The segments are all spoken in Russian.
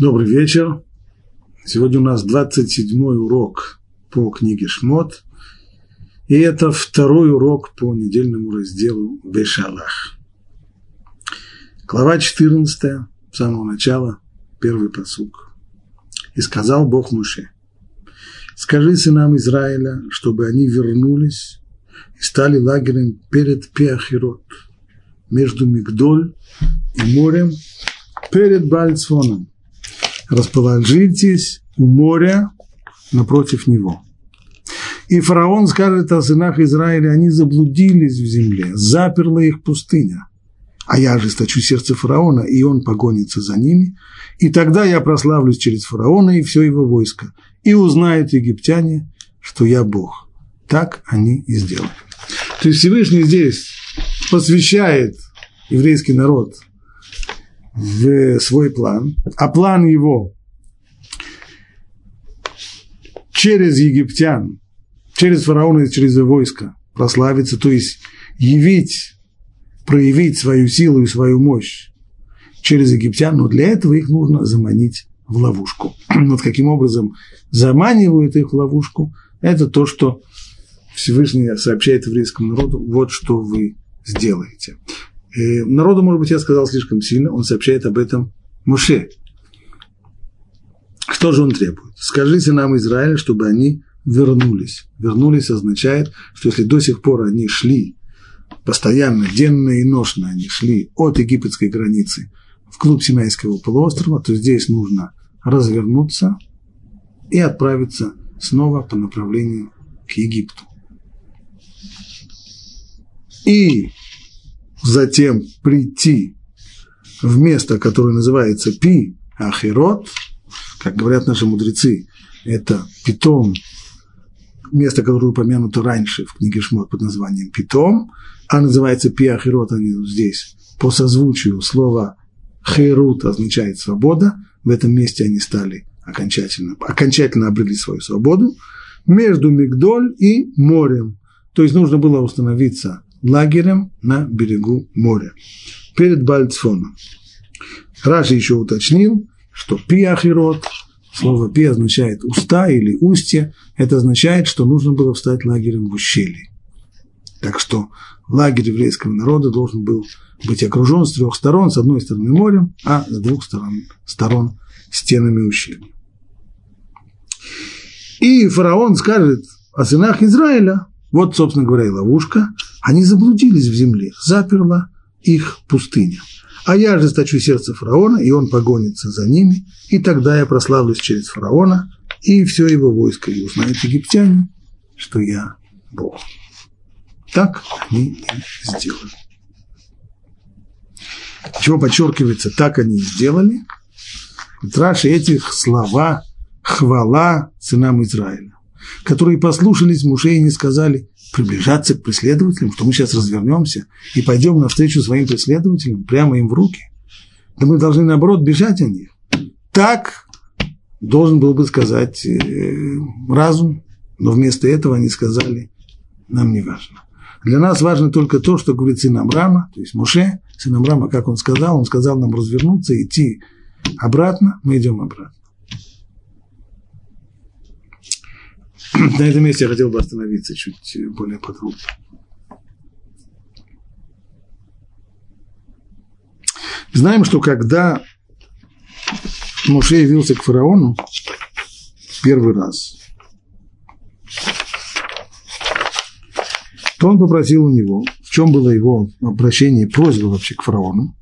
Добрый вечер. Сегодня у нас 27-й урок по книге Шмот. И это второй урок по недельному разделу Бешалах. Глава 14, с самого начала, первый посук. «И сказал Бог Муше, скажи сынам Израиля, чтобы они вернулись и стали лагерем перед Пиахирот, между Мигдоль и морем, перед Бальцфоном, расположитесь у моря напротив него. И фараон скажет о сынах Израиля, они заблудились в земле, заперла их пустыня. А я ожесточу сердце фараона, и он погонится за ними, и тогда я прославлюсь через фараона и все его войско, и узнают египтяне, что я Бог. Так они и сделали. То есть Всевышний здесь посвящает еврейский народ в свой план, а план его через египтян, через фараона и через войско прославиться, то есть явить, проявить свою силу и свою мощь через египтян, но для этого их нужно заманить в ловушку. Вот каким образом заманивают их в ловушку, это то, что Всевышний сообщает еврейскому народу, вот что вы сделаете. И народу, может быть, я сказал слишком сильно, он сообщает об этом Муше. Что же он требует? Скажите нам, Израиль, чтобы они вернулись. Вернулись означает, что если до сих пор они шли постоянно, денно и ношно они шли от египетской границы в клуб Синайского полуострова, то здесь нужно развернуться и отправиться снова по направлению к Египту. И затем прийти в место, которое называется Пи Ахирот, как говорят наши мудрецы, это питом, место, которое упомянуто раньше в книге Шмот под названием питом, а называется Пи Ахирот, они здесь. По созвучию слова Хейрут означает свобода, в этом месте они стали окончательно, окончательно обрели свою свободу, между Мигдоль и морем. То есть нужно было установиться лагерем на берегу моря, перед Бальцфоном. Раши еще уточнил, что пиахирот, слово пи означает уста или устье, это означает, что нужно было встать лагерем в ущелье. Так что лагерь еврейского народа должен был быть окружен с трех сторон, с одной стороны морем, а с двух сторон, сторон стенами ущелья. И фараон скажет о сынах Израиля, вот, собственно говоря, и ловушка. Они заблудились в земле, заперла их пустыня. А я ожесточу сердце фараона, и он погонится за ними, и тогда я прославлюсь через фараона и все его войско, и узнают египтяне, что я Бог. Так они и сделали. Чего подчеркивается, так они и сделали. Траши этих слова хвала сынам Израиля которые послушались Муше и не сказали приближаться к преследователям, что мы сейчас развернемся и пойдем навстречу своим преследователям, прямо им в руки. Да мы должны, наоборот, бежать от них. Так должен был бы сказать э, разум, но вместо этого они сказали, нам не важно. Для нас важно только то, что говорит сын Амрама, то есть Муше, сын Амрама, как он сказал, он сказал нам развернуться, идти обратно, мы идем обратно. На этом месте я хотел бы остановиться чуть более подробно. Знаем, что когда Муше явился к фараону первый раз, то он попросил у него, в чем было его обращение, просьба вообще к фараону,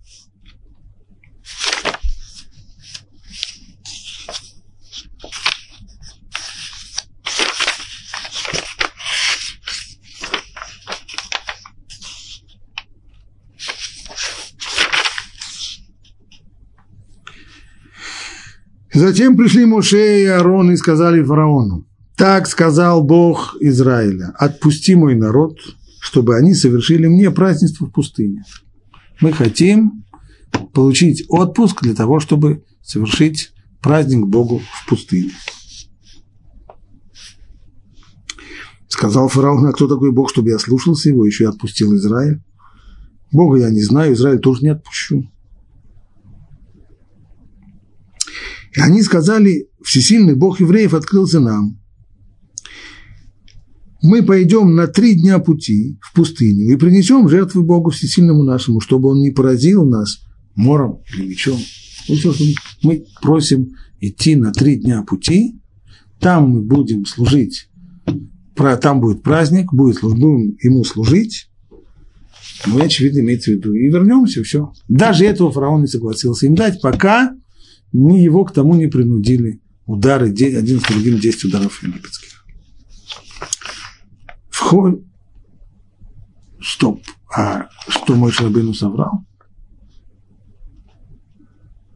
Затем пришли Моше и Аарон и сказали фараону, так сказал Бог Израиля, отпусти мой народ, чтобы они совершили мне празднество в пустыне. Мы хотим получить отпуск для того, чтобы совершить праздник Богу в пустыне. Сказал фараон, а кто такой Бог, чтобы я слушался его, еще и отпустил Израиль? Бога я не знаю, Израиль тоже не отпущу. И они сказали, всесильный Бог евреев открылся нам. Мы пойдем на три дня пути в пустыню и принесем жертвы Богу всесильному нашему, чтобы он не поразил нас мором или мечом. Мы просим идти на три дня пути, там мы будем служить, там будет праздник, будет, будем ему служить, ну, очевидно, имеется в виду. И вернемся, все. Даже этого фараон не согласился им дать, пока ни его к тому не принудили удары, один с другим 10 ударов египетских. Вход... Стоп. А что мой Шрабейну соврал?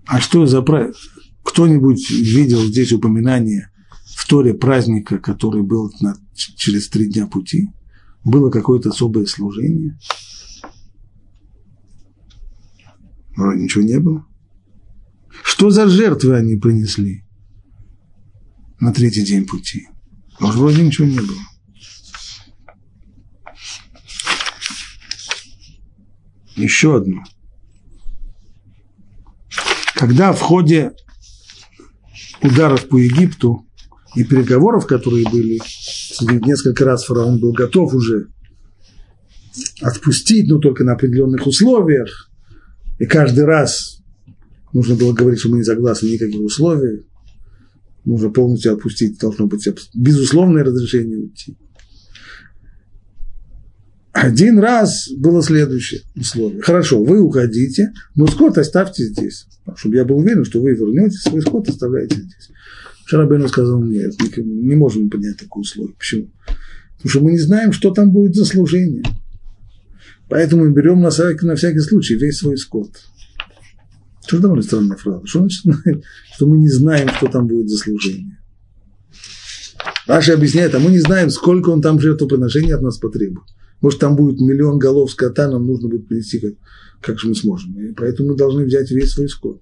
А что за праздник? Кто-нибудь видел здесь упоминание в Торе праздника, который был на, через три дня пути? Было какое-то особое служение? Вроде ничего не было. Что за жертвы они принесли на третий день пути? Может, вроде ничего не было. Еще одно. Когда в ходе ударов по Египту и переговоров, которые были, несколько раз фараон был готов уже отпустить, но только на определенных условиях, и каждый раз нужно было говорить, что мы не согласны никаких условий, нужно полностью отпустить, должно быть безусловное разрешение уйти. Один раз было следующее условие. Хорошо, вы уходите, но скот оставьте здесь. Чтобы я был уверен, что вы вернете свой скот, оставляете здесь. Шарабейну сказал, нет, не можем понять такое условие. Почему? Потому что мы не знаем, что там будет за служение. Поэтому берем на всякий, на всякий случай весь свой скот. Что довольно странная фраза. Что значит, что мы не знаем, что там будет за служение? Раши объясняет, а мы не знаем, сколько он там жертвоприношений от нас потребует. Может, там будет миллион голов скота, нам нужно будет принести, как, как же мы сможем. И поэтому мы должны взять весь свой скот.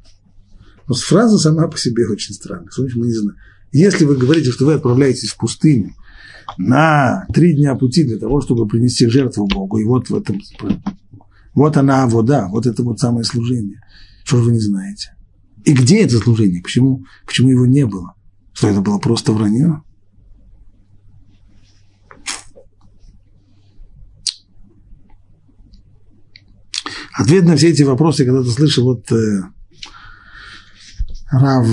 Но фраза сама по себе очень странная. Что мы не знаем. Если вы говорите, что вы отправляетесь в пустыню, на три дня пути для того, чтобы принести жертву Богу. И вот в этом, вот она вода, вот это вот самое служение. Что же вы не знаете? И где это служение? Почему, почему его не было? Что это было просто вранье? Ответ на все эти вопросы, когда ты слышал вот э, Рав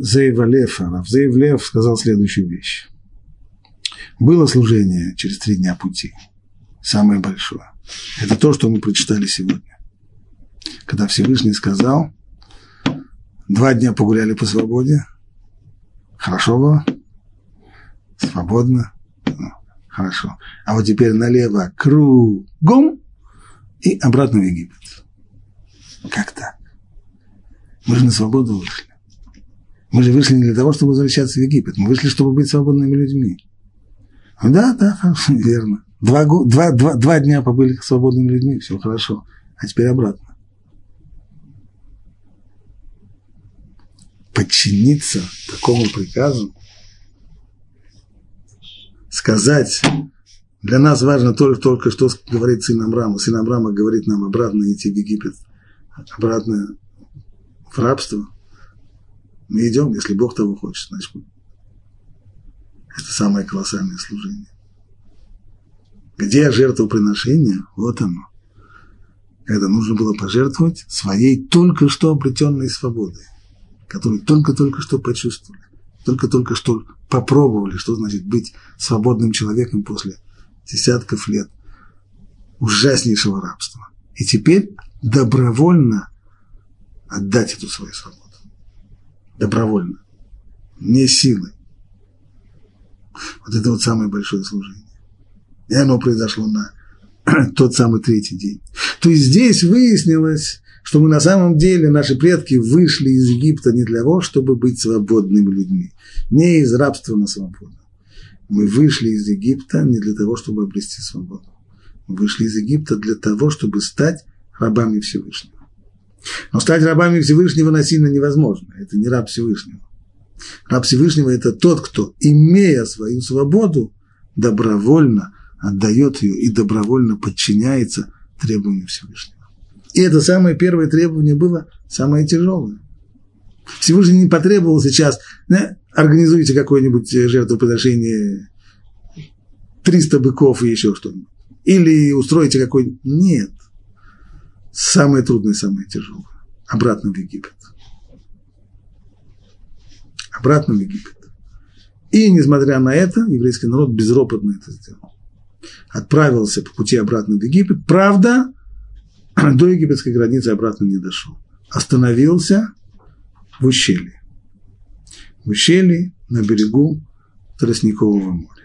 Зейва Лефа, Рав Зейв Лев сказал следующую вещь. Было служение через три дня пути, самое большое. Это то, что мы прочитали сегодня. Когда Всевышний сказал, два дня погуляли по свободе, хорошо было, свободно, ну, хорошо. А вот теперь налево кругом и обратно в Египет. Как так? Мы же на свободу вышли. Мы же вышли не для того, чтобы возвращаться в Египет. Мы вышли, чтобы быть свободными людьми. Да, да, верно. Два, два, два, два дня побыли свободными людьми, все хорошо. А теперь обратно. Подчиниться такому приказу, сказать, для нас важно только, только что говорит сын Амрама. Сын Амрама говорит нам обратно идти в Египет, обратно в рабство. Мы идем, если Бог того хочет, значит, это самое колоссальное служение. Где жертвоприношение? Вот оно. Когда нужно было пожертвовать своей только что обретенной свободой, которую только-только что почувствовали, только-только что попробовали, что значит быть свободным человеком после десятков лет ужаснейшего рабства. И теперь добровольно отдать эту свою свободу. Добровольно. Не силой. Вот это вот самое большое служение. И оно произошло на тот самый третий день. То есть здесь выяснилось, что мы на самом деле, наши предки вышли из Египта не для того, чтобы быть свободными людьми, не из рабства на свободу. Мы вышли из Египта не для того, чтобы обрести свободу. Мы вышли из Египта для того, чтобы стать рабами Всевышнего. Но стать рабами Всевышнего насильно невозможно. Это не раб Всевышнего. Раб Всевышнего – это тот, кто, имея свою свободу, добровольно отдает ее и добровольно подчиняется требованию Всевышнего. И это самое первое требование было самое тяжелое. Всевышний не потребовал сейчас, да, организуйте какое-нибудь жертвоприношение, 300 быков и еще что-нибудь. Или устроите какой-нибудь. Нет. Самое трудное, самое тяжелое. Обратно в Египет. Обратно в Египет. И, несмотря на это, еврейский народ безропотно это сделал. Отправился по пути обратно в Египет. Правда, до египетской границы обратно не дошел. Остановился в ущелье. В ущелье на берегу Тростникового моря.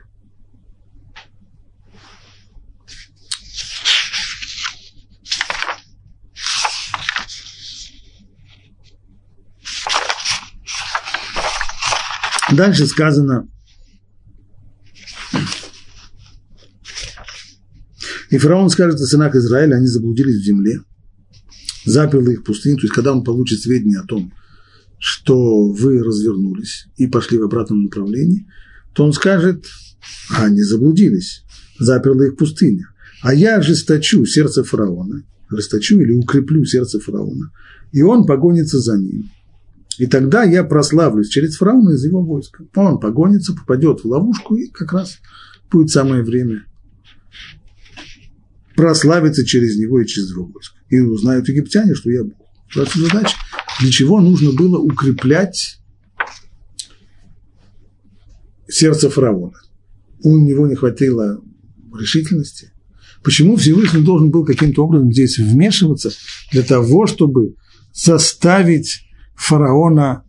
Дальше сказано, и фараон скажет о сынах Израиля, они заблудились в земле, запер их в пустыню, то есть когда он получит сведения о том, что вы развернулись и пошли в обратном направлении, то он скажет, а они заблудились, заперла их пустыня. А я ожесточу сердце фараона, ожесточу или укреплю сердце фараона, и он погонится за ним. И тогда я прославлюсь через фараона из его войска. Он погонится, попадет в ловушку, и как раз будет самое время прославиться через него и через его войско. И узнают египтяне, что я Бог. Ваша задача, для чего нужно было укреплять сердце фараона. У него не хватило решительности. Почему Всевышний должен был каким-то образом здесь вмешиваться для того, чтобы заставить фараона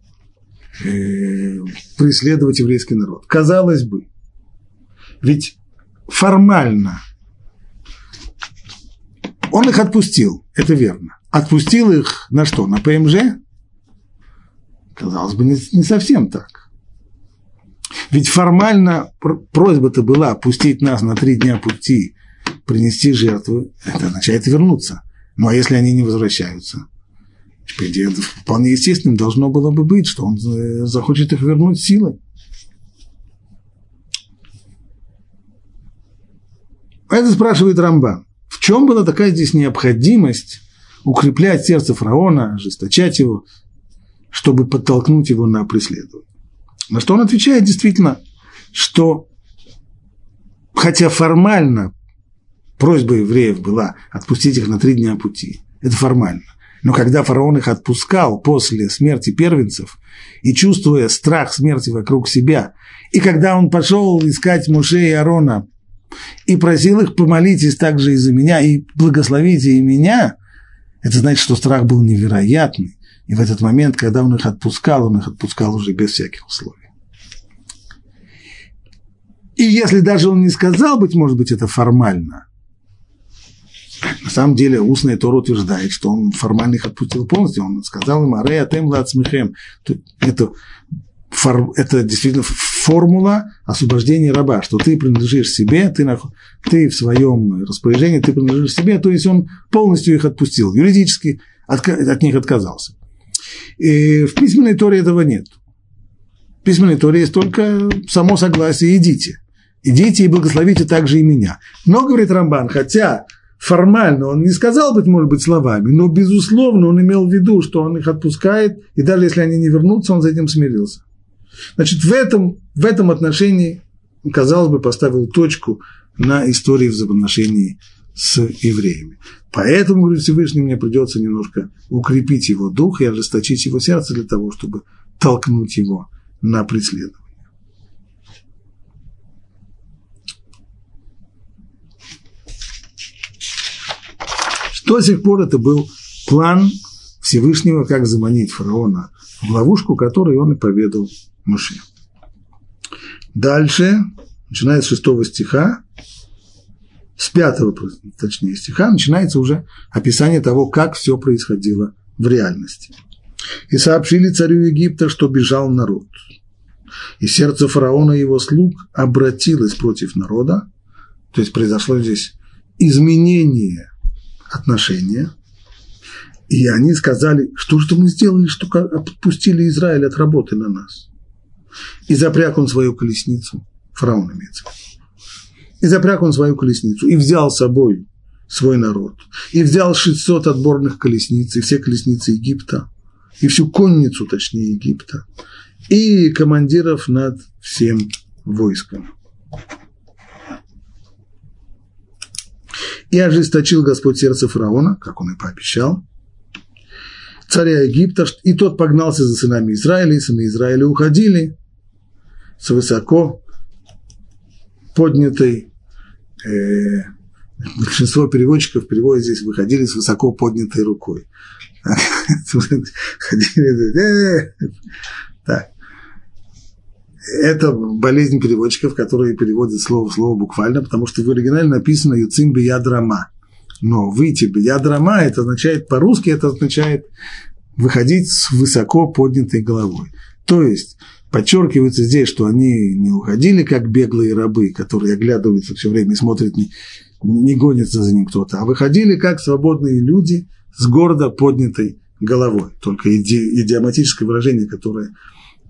э, преследовать еврейский народ. Казалось бы, ведь формально он их отпустил, это верно. Отпустил их на что? На ПМЖ? Казалось бы, не, совсем так. Ведь формально просьба-то была пустить нас на три дня пути, принести жертву, это означает вернуться. Ну а если они не возвращаются? По идее, вполне естественным должно было бы быть, что он э, захочет их вернуть силой. Это спрашивает Рамбан. Чем была такая здесь необходимость укреплять сердце фараона, ожесточать его, чтобы подтолкнуть его на преследование? На что он отвечает действительно, что хотя формально просьба евреев была отпустить их на три дня пути, это формально. Но когда фараон их отпускал после смерти первенцев, и чувствуя страх смерти вокруг себя, и когда он пошел искать Муше и Аарона, и просил их помолитесь также и за меня, и благословите и меня, это значит, что страх был невероятный. И в этот момент, когда он их отпускал, он их отпускал уже без всяких условий. И если даже он не сказал, быть может быть, это формально – на самом деле устная Тора утверждает, что он формально их отпустил полностью. Он сказал им, аре атем лацмихем. Это, это действительно формула освобождения раба, что ты принадлежишь себе, ты, ты в своем распоряжении, ты принадлежишь себе, то есть он полностью их отпустил, юридически от, от них отказался. И в письменной Торе этого нет. В письменной Торе есть только само согласие, идите. Идите и благословите также и меня. Но, говорит Рамбан, хотя формально он не сказал, быть может быть, словами, но, безусловно, он имел в виду, что он их отпускает, и даже если они не вернутся, он за этим смирился. Значит, в этом, в этом отношении, казалось бы, поставил точку на истории взаимоотношений с евреями. Поэтому, говорит Всевышний, мне придется немножко укрепить его дух и ожесточить его сердце для того, чтобы толкнуть его на преследование. До сих пор это был план Всевышнего, как заманить фараона в ловушку, которую он и поведал Муше. Дальше, начиная с шестого стиха, с пятого, точнее, стиха, начинается уже описание того, как все происходило в реальности. «И сообщили царю Египта, что бежал народ. И сердце фараона и его слуг обратилось против народа». То есть произошло здесь изменение отношения. И они сказали, что же мы сделали, что отпустили Израиль от работы на нас. И запряг он свою колесницу, фараон имеется И запряг он свою колесницу, и взял с собой свой народ, и взял 600 отборных колесниц, и все колесницы Египта, и всю конницу, точнее, Египта, и командиров над всем войском. И ожесточил Господь сердце фараона, как он и пообещал, царя Египта, и тот погнался за сынами Израиля, и сыны Израиля уходили с высоко поднятой, э, большинство переводчиков переводят здесь, выходили с высоко поднятой рукой. Так. Это болезнь переводчиков, которые переводят слово в слово буквально, потому что в оригинале написано «юцим биядрама». Но выйти биядрама, это означает, по-русски это означает выходить с высоко поднятой головой. То есть подчеркивается здесь, что они не уходили как беглые рабы, которые оглядываются все время и смотрят, не, не гонится за ним кто-то, а выходили как свободные люди с гордо поднятой головой. Только иди, идиоматическое выражение, которое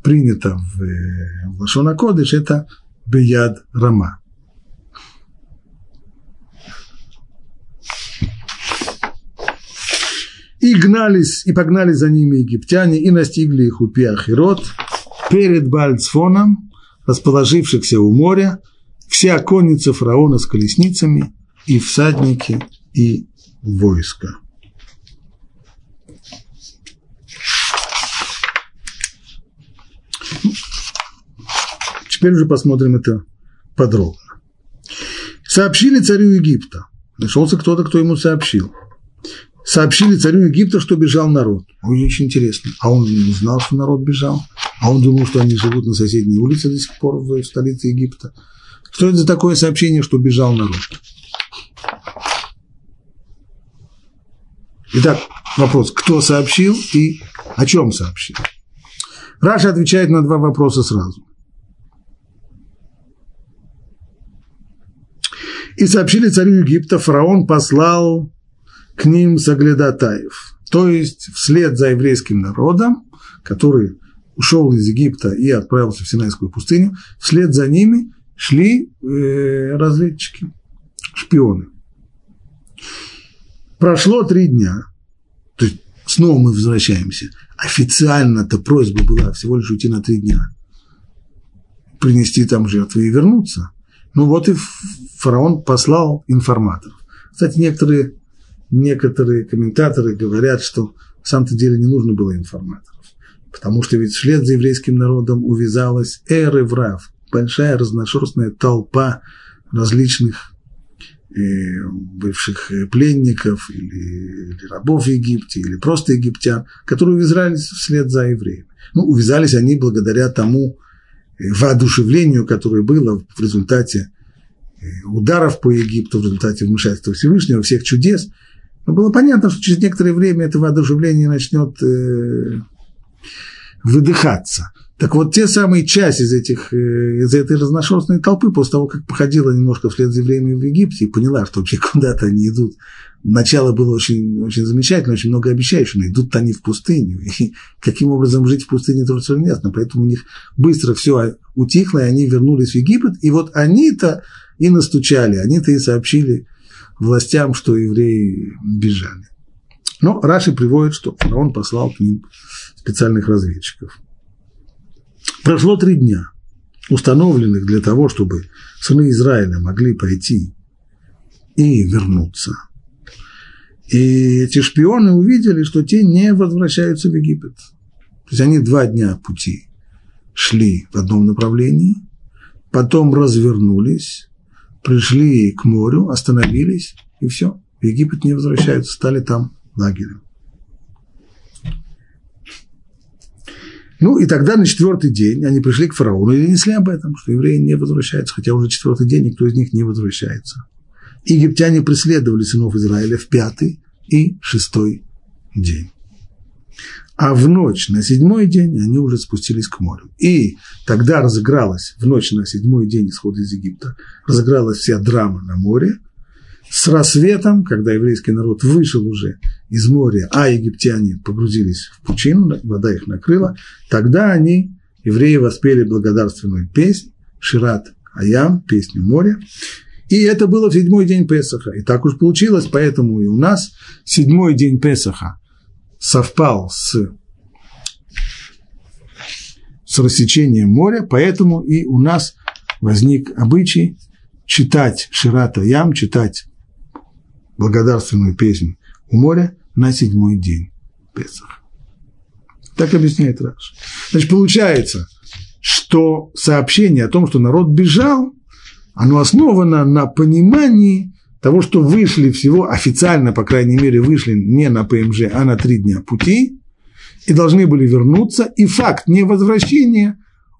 принято в, э, в Лашона это бияд рама. И гнались, и погнали за ними египтяне, и настигли их у Пиахирот, перед Бальцфоном, расположившихся у моря, вся конница фараона с колесницами, и всадники, и войско. Теперь уже посмотрим это подробно. Сообщили царю Египта. Нашелся кто-то, кто ему сообщил. Сообщили царю Египта, что бежал народ. Ой, очень интересно. А он не знал, что народ бежал. А он думал, что они живут на соседней улице до сих пор в столице Египта. Что это за такое сообщение, что бежал народ? Итак, вопрос, кто сообщил и о чем сообщил? Раша отвечает на два вопроса сразу. И сообщили царю Египта, фараон послал к ним Саглядатаев, то есть вслед за еврейским народом, который ушел из Египта и отправился в Синайскую пустыню, вслед за ними шли э, разведчики, шпионы. Прошло три дня, то есть снова мы возвращаемся. Официально-то просьба была всего лишь уйти на три дня, принести там жертвы и вернуться. Ну вот и фараон послал информаторов. Кстати, некоторые, некоторые комментаторы говорят, что в самом-то деле не нужно было информаторов, потому что ведь вслед за еврейским народом увязалась эры врав, большая разношерстная толпа различных э, бывших пленников или, или рабов в Египте, или просто египтян, которые увязались вслед за евреями. Ну, увязались они благодаря тому, воодушевлению, которое было в результате э, ударов по Египту, в результате вмешательства Всевышнего, всех чудес. Но было понятно, что через некоторое время это воодушевление начнет э, выдыхаться. Так вот, те самые части из, этих, э, из этой разношерстной толпы, после того, как походила немножко вслед за евреями в Египте и поняла, что вообще куда-то они идут начало было очень, очень замечательно, очень много обещающее, но идут они в пустыню. И каким образом жить в пустыне, тоже совершенно ясно. Поэтому у них быстро все утихло, и они вернулись в Египет. И вот они-то и настучали, они-то и сообщили властям, что евреи бежали. Но Раши приводит, что фараон послал к ним специальных разведчиков. Прошло три дня, установленных для того, чтобы сыны Израиля могли пойти и вернуться – и эти шпионы увидели, что те не возвращаются в Египет. То есть они два дня пути шли в одном направлении, потом развернулись, пришли к морю, остановились, и все. В Египет не возвращаются, стали там лагерем. Ну и тогда на четвертый день они пришли к фараону и донесли об этом, что евреи не возвращаются, хотя уже четвертый день никто из них не возвращается. Египтяне преследовали сынов Израиля в пятый и шестой день. А в ночь на седьмой день они уже спустились к морю. И тогда разыгралась, в ночь на седьмой день исхода из Египта, разыгралась вся драма на море. С рассветом, когда еврейский народ вышел уже из моря, а египтяне погрузились в пучину, вода их накрыла, тогда они, евреи, воспели благодарственную песнь, Шират Аям, песню моря, и это было в седьмой день Песаха. И так уж получилось, поэтому и у нас седьмой день Песаха совпал с с рассечением моря, поэтому и у нас возник обычай читать Ширата Ям, читать благодарственную песню у моря на седьмой день Песах. Так объясняет Раш. Значит, получается, что сообщение о том, что народ бежал, оно основано на понимании того, что вышли всего, официально, по крайней мере, вышли не на ПМЖ, а на три дня пути, и должны были вернуться, и факт невозвращения,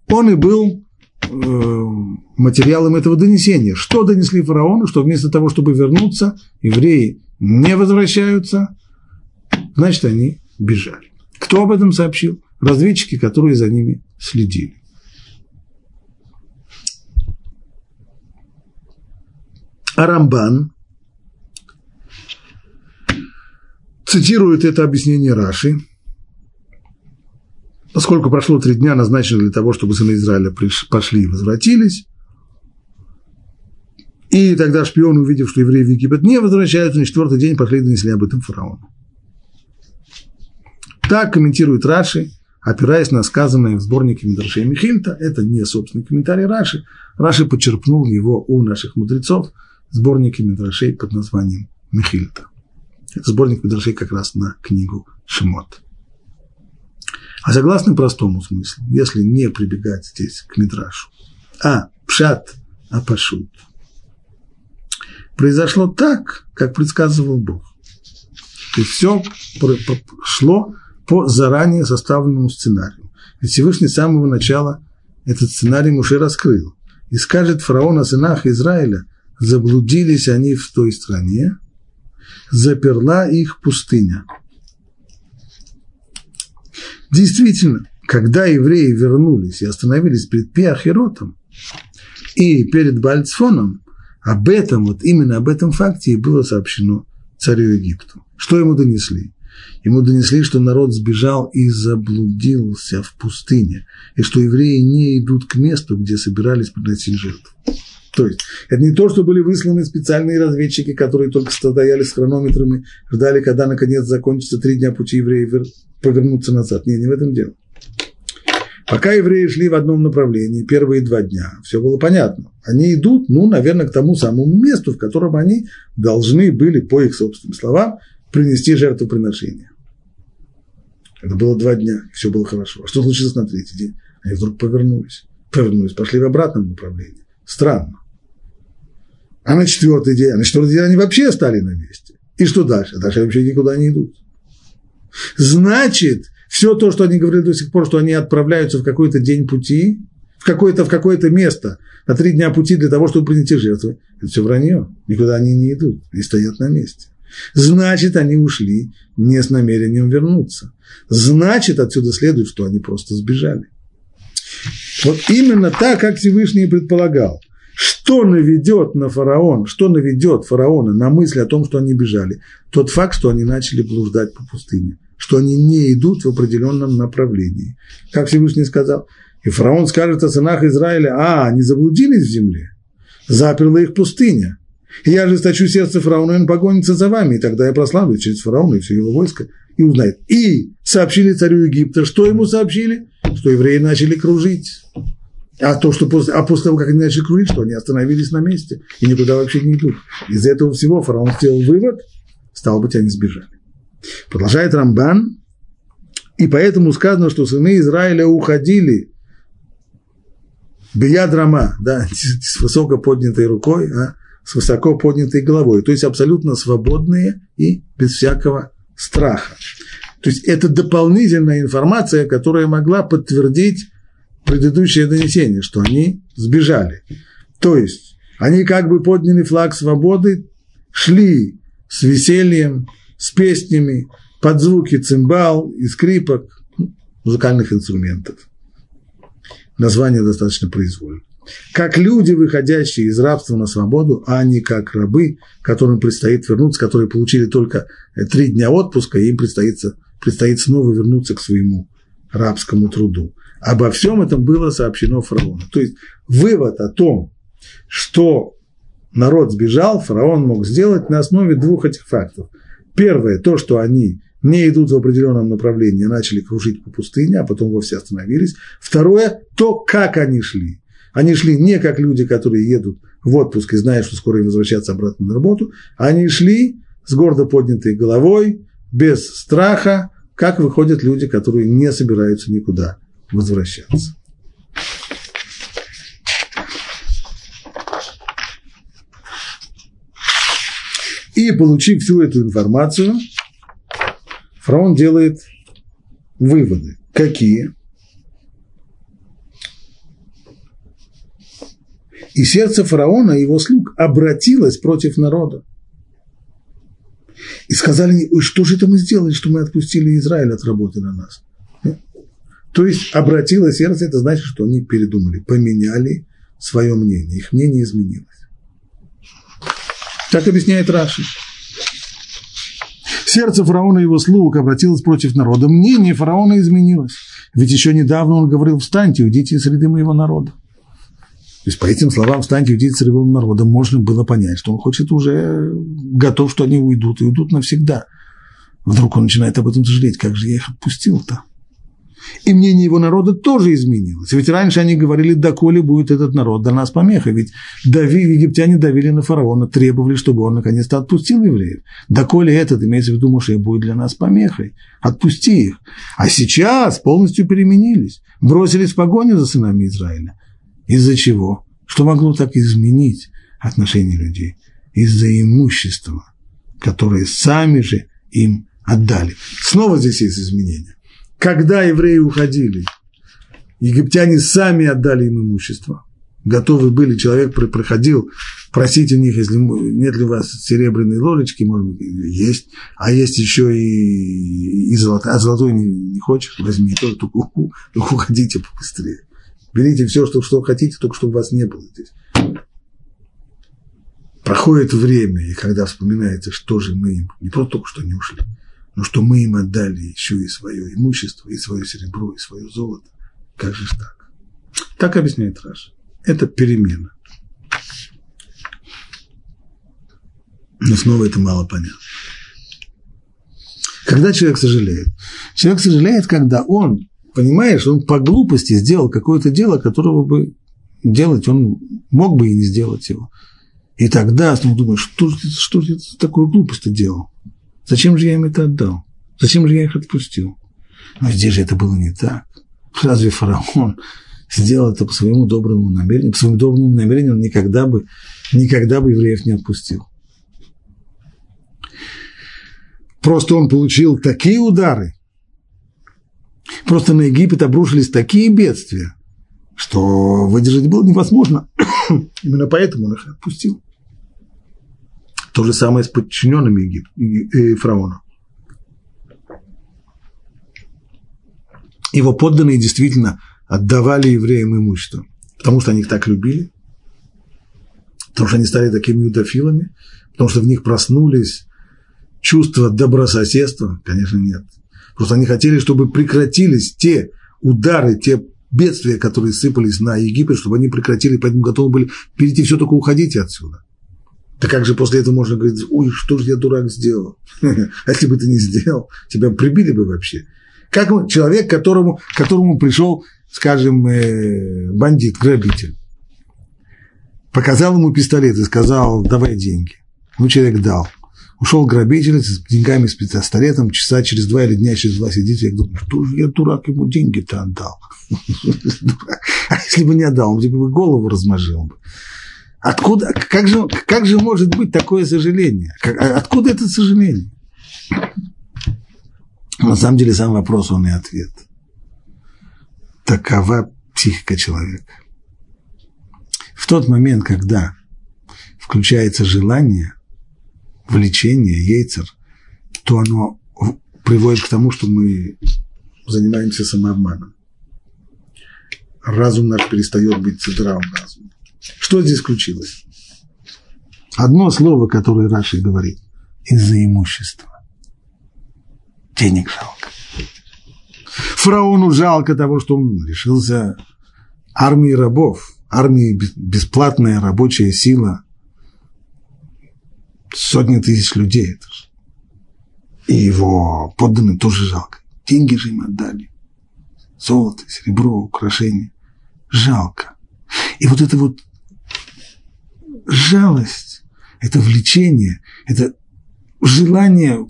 он и был э, материалом этого донесения. Что донесли фараону, что вместо того, чтобы вернуться, евреи не возвращаются, значит, они бежали. Кто об этом сообщил? Разведчики, которые за ними следили. Арамбан цитирует это объяснение Раши, поскольку прошло три дня, назначено для того, чтобы сыны Израиля пошли и возвратились, и тогда шпионы, увидев, что евреи в Египет не возвращаются, на четвертый день пошли и донесли об этом фараону. Так комментирует Раши, опираясь на сказанное в сборнике Мидрашей Михильта. Это не собственный комментарий Раши. Раши подчерпнул его у наших мудрецов – сборнике Мидрашей под названием Михильта. Сборник Мидрашей как раз на книгу Шимот. А согласно простому смыслу, если не прибегать здесь к Мидрашу, а пшат, а пашут, произошло так, как предсказывал Бог. То есть все шло по заранее составленному сценарию. Ведь Всевышний с самого начала этот сценарий уже раскрыл. И скажет фараон о сынах Израиля, заблудились они в той стране, заперла их пустыня. Действительно, когда евреи вернулись и остановились перед Пиахиротом и перед Бальцфоном, об этом, вот именно об этом факте и было сообщено царю Египту. Что ему донесли? Ему донесли, что народ сбежал и заблудился в пустыне, и что евреи не идут к месту, где собирались приносить жертву. То есть это не то, что были высланы специальные разведчики, которые только стояли с хронометрами, ждали, когда наконец закончится три дня пути евреев повернуться назад. Не, не в этом дело. Пока евреи шли в одном направлении первые два дня, все было понятно. Они идут, ну, наверное, к тому самому месту, в котором они должны были, по их собственным словам, принести жертвоприношение. Это было два дня, все было хорошо. А что случилось на третий день? Они вдруг повернулись. Повернулись, пошли в обратном направлении. Странно. А на четвертый день, а на четвертый день они вообще стали на месте. И что дальше? Дальше вообще никуда не идут. Значит, все то, что они говорили до сих пор, что они отправляются в какой-то день пути, в какое-то, в какое-то место, на три дня пути для того, чтобы принести жертвы, это все вранье. Никуда они не идут и стоят на месте. Значит, они ушли не с намерением вернуться. Значит, отсюда следует, что они просто сбежали. Вот именно так, как Всевышний предполагал – что наведет на фараон, что наведет фараона на мысль о том, что они бежали? Тот факт, что они начали блуждать по пустыне, что они не идут в определенном направлении. Как Всевышний сказал, и фараон скажет о сынах Израиля, а, они заблудились в земле, заперла их пустыня. И я ожесточу сердце фараона, и он погонится за вами, и тогда я прославлю через фараона и все его войско, и узнает. И сообщили царю Египта, что ему сообщили? Что евреи начали кружить. А то, что после, а после того, как они начали кружить, что они остановились на месте и никуда вообще не идут. Из этого всего фараон сделал вывод, стало быть, они сбежали. Продолжает Рамбан, и поэтому сказано, что сыны Израиля уходили Бияд Рама, да, с высоко поднятой рукой, а, с высоко поднятой головой, то есть абсолютно свободные и без всякого страха. То есть это дополнительная информация, которая могла подтвердить предыдущее донесение, что они сбежали. То есть они как бы подняли флаг свободы, шли с весельем, с песнями, под звуки цимбал и скрипок, ну, музыкальных инструментов. Название достаточно произвольно. Как люди, выходящие из рабства на свободу, а не как рабы, которым предстоит вернуться, которые получили только три дня отпуска, и им предстоит, предстоит снова вернуться к своему рабскому труду. Обо всем этом было сообщено фараону. То есть вывод о том, что народ сбежал, фараон мог сделать на основе двух этих фактов. Первое, то, что они не идут в определенном направлении, начали кружить по пустыне, а потом вовсе остановились. Второе, то, как они шли. Они шли не как люди, которые едут в отпуск и знают, что скоро им возвращаться обратно на работу. Они шли с гордо поднятой головой, без страха, как выходят люди, которые не собираются никуда возвращаться. И получив всю эту информацию, фараон делает выводы. Какие? И сердце фараона и его слуг обратилось против народа. И сказали, ой, что же это мы сделали, что мы отпустили Израиль от работы на нас? То есть обратило сердце, это значит, что они передумали, поменяли свое мнение, их мнение изменилось. Так объясняет Раши. Сердце фараона и его слуг обратилось против народа. Мнение фараона изменилось. Ведь еще недавно он говорил, встаньте, уйдите из среды моего народа. То есть по этим словам «встаньте, уйдите из среды народа» можно было понять, что он хочет уже, готов, что они уйдут, и уйдут навсегда. Вдруг он начинает об этом сожалеть, как же я их отпустил-то? И мнение его народа тоже изменилось. Ведь раньше они говорили, доколе будет этот народ для нас помеха. Ведь дави, египтяне давили на фараона, требовали, чтобы он наконец-то отпустил евреев. Доколе этот, имеется в виду, Моше, будет для нас помехой. Отпусти их. А сейчас полностью переменились. Бросились в погоню за сынами Израиля. Из-за чего? Что могло так изменить отношения людей? Из-за имущества, которое сами же им отдали. Снова здесь есть изменения когда евреи уходили, египтяне сами отдали им имущество. Готовы были, человек проходил, просить у них, если нет ли у вас серебряной ложечки, может быть, есть, а есть еще и, и золотая, а золотой не, не хочешь, возьми, только, только, только уходите побыстрее. Берите все, что, что хотите, только чтобы вас не было здесь. Проходит время, и когда вспоминается, что же мы им, не просто только что не ушли, но что мы им отдали еще и свое имущество, и свое серебро, и свое золото. Как же так? Так объясняет Раш. Это перемена. Но снова это мало понятно. Когда человек сожалеет? Человек сожалеет, когда он, понимаешь, он по глупости сделал какое-то дело, которого бы делать он мог бы и не сделать его. И тогда он думает, что, что я такую глупость делал? Зачем же я им это отдал? Зачем же я их отпустил? Но здесь же это было не так. Разве фараон сделал это по своему доброму намерению? По своему доброму намерению он никогда бы, никогда бы евреев не отпустил. Просто он получил такие удары, просто на Египет обрушились такие бедствия, что выдержать было невозможно. Именно поэтому он их отпустил. То же самое с подчиненными Егип... Фараона. Его подданные действительно отдавали евреям имущество, потому что они их так любили, потому что они стали такими юдофилами, потому что в них проснулись чувства добрососедства, конечно, нет. Просто они хотели, чтобы прекратились те удары, те бедствия, которые сыпались на Египет, чтобы они прекратили, поэтому готовы были перейти все, только уходите отсюда. Да как же после этого можно говорить, ой, что же я дурак сделал? А если бы ты не сделал, тебя прибили бы вообще. Как человек, которому, которому пришел, скажем, э, бандит, грабитель, показал ему пистолет и сказал, давай деньги. Ну, человек дал. Ушел грабитель с деньгами, с пистолетом, часа через два или дня через два сидит, я думаю, что же я дурак ему деньги-то отдал. А если бы не отдал, он тебе бы голову размажил бы. Откуда, как же, как же может быть такое сожаление? А откуда это сожаление? На самом деле сам вопрос, он и ответ. Такова психика человека. В тот момент, когда включается желание, влечение, яйцер, то оно приводит к тому, что мы занимаемся самообманом. Разум наш перестает быть здравым разумом. Что здесь случилось? Одно слово, которое Раши говорит, из-за имущества. Денег жалко. Фараону жалко того, что он решился армии рабов, армии бесплатная рабочая сила, сотни тысяч людей. Это же. И его подданным тоже жалко. Деньги же им отдали. Золото, серебро, украшения. Жалко. И вот это вот жалость, это влечение, это желание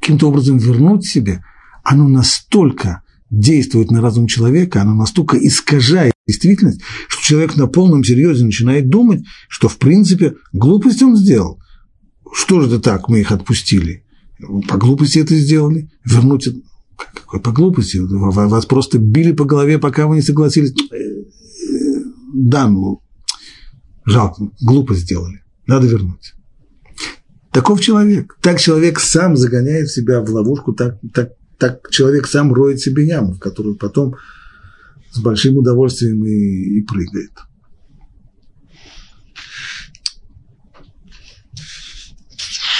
каким-то образом вернуть себе, оно настолько действует на разум человека, оно настолько искажает действительность, что человек на полном серьезе начинает думать, что в принципе глупость он сделал. Что же это так, мы их отпустили? По глупости это сделали. Вернуть какой по глупости? Вас просто били по голове, пока вы не согласились. Да, ну, жалко, глупо сделали. Надо вернуть. Таков человек. Так человек сам загоняет себя в ловушку, так, так, так человек сам роет себе яму, в которую потом с большим удовольствием и, и прыгает.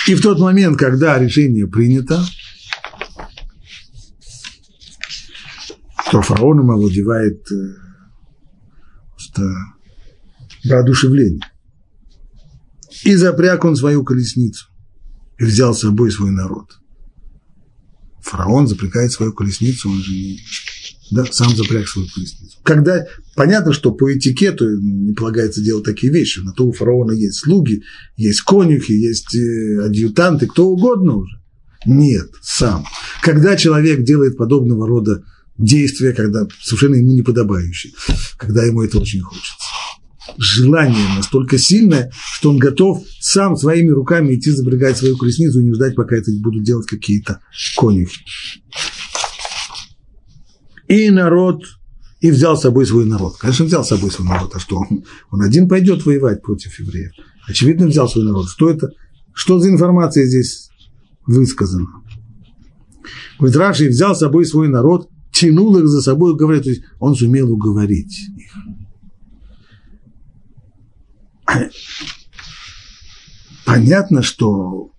И в тот момент, когда решение принято, то фараоном овладевает э, просто воодушевление. И запряг он свою колесницу и взял с собой свой народ. Фараон запрягает свою колесницу, он же не, да, сам запряг свою колесницу. Когда понятно, что по этикету не полагается делать такие вещи, на то у фараона есть слуги, есть конюхи, есть э, адъютанты, кто угодно уже. Нет, сам. Когда человек делает подобного рода действия, когда совершенно ему неподобающие, когда ему это очень хочется желание настолько сильное, что он готов сам своими руками идти запрягать свою колесницу и не ждать, пока это будут делать какие-то конюхи. И народ, и взял с собой свой народ. Конечно, взял с собой свой народ, а что? Он, он один пойдет воевать против евреев. Очевидно, взял свой народ. Что это? Что за информация здесь высказана? Говорит, Раши взял с собой свой народ, тянул их за собой, говорит, то есть он сумел уговорить их. понятно, что